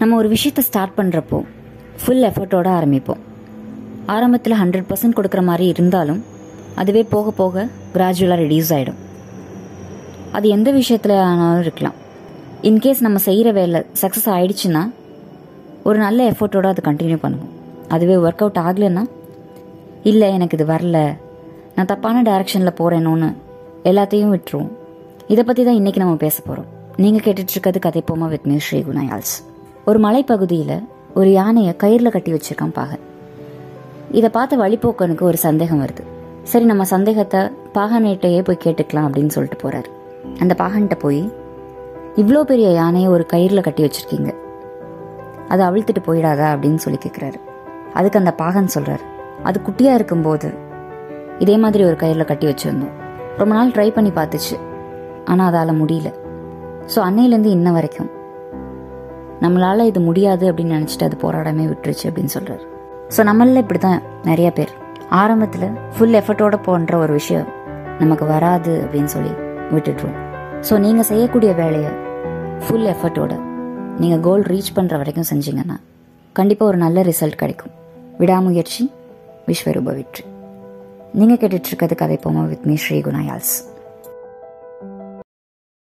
நம்ம ஒரு விஷயத்தை ஸ்டார்ட் பண்ணுறப்போ ஃபுல் எஃபர்ட்டோட ஆரம்பிப்போம். ஆரம்பத்தில் ஹண்ட்ரட் பர்சன்ட் கொடுக்குற மாதிரி இருந்தாலும் அதுவே போக போக கிராஜுவலாக ரெடியூஸ் ஆகிடும் அது எந்த விஷயத்தில் ஆனாலும் இருக்கலாம். இன்கேஸ் நம்ம செய்கிற வேலை சக்ஸஸ் ஆகிடுச்சுன்னா ஒரு நல்ல எஃபர்ட்டோடு அது கண்டினியூ பண்ணுவோம். அதுவே ஒர்க் அவுட் ஆகலைன்னா இல்லை எனக்கு இது வரல. நான் தப்பான டைரக்ஷனில் போகிறேனோன்னு எல்லாத்தையும் விட்டுருவோம். இதை பற்றி தான் இன்றைக்கி நம்ம பேச போகிறோம் நீங்கள் கேட்டுட்ருக்கிறது கதைப்போமா வித் மீ ஸ்ரீ குணாயால்ஸ். ஒரு மலைப்பகுதியில் ஒரு யானையை கயிறில் கட்டி வச்சிருக்கான் பாகன் இதை பார்த்த வழிபோக்கனுக்கு ஒரு சந்தேகம் வருது. சரி நம்ம சந்தேகத்தை பாகன்கிட்டயே போய் கேட்டுக்கலாம் அப்படின்னு சொல்லிட்டு போகிறாரு அந்த பாகன்கிட்ட போய் இவ்வளோ பெரிய யானையை ஒரு கயிறில் கட்டி வச்சிருக்கீங்க. அதை அவிழ்த்துட்டு போயிடாதா? அப்படின்னு சொல்லி கேட்குறாரு அதுக்கு அந்த பாகன் சொல்கிறார் அது குட்டியாக இருக்கும்போது இதே மாதிரி ஒரு கயிறில் கட்டி வச்சுருந்தோம். ரொம்ப நாள் ட்ரை பண்ணி பார்த்துச்சு. ஆனால் அதால் முடியல. ஸோ அன்னையிலேருந்து இன்ன வரைக்கும் நம்மளால் இது முடியாது அப்படின்னு நினச்சிட்டு அது போராடமே விட்டுருச்சு அப்படின்னு சொல்கிறார் ஸோ நம்மளில் இப்படி தான் நிறைய பேர். ஆரம்பத்தில் ஃபுல் எஃபர்ட்டோட போன்ற ஒரு விஷயம் நமக்கு வராது அப்படின்னு சொல்லி விட்டுடுறோம் ஸோ நீங்கள் செய்யக்கூடிய வேலையை ஃபுல் எஃபர்ட்டோட நீங்கள் கோல் ரீச் பண்ணுற வரைக்கும் செஞ்சீங்கன்னா கண்டிப்பாக ஒரு நல்ல ரிசல்ட் கிடைக்கும். விடாமுயற்சி விஸ்வரூப வெற்றி. நீங்கள் கேட்டுட்ருக்கிறது கதை போமா வித் மீ ஸ்ரீ குணாயால்ஸ்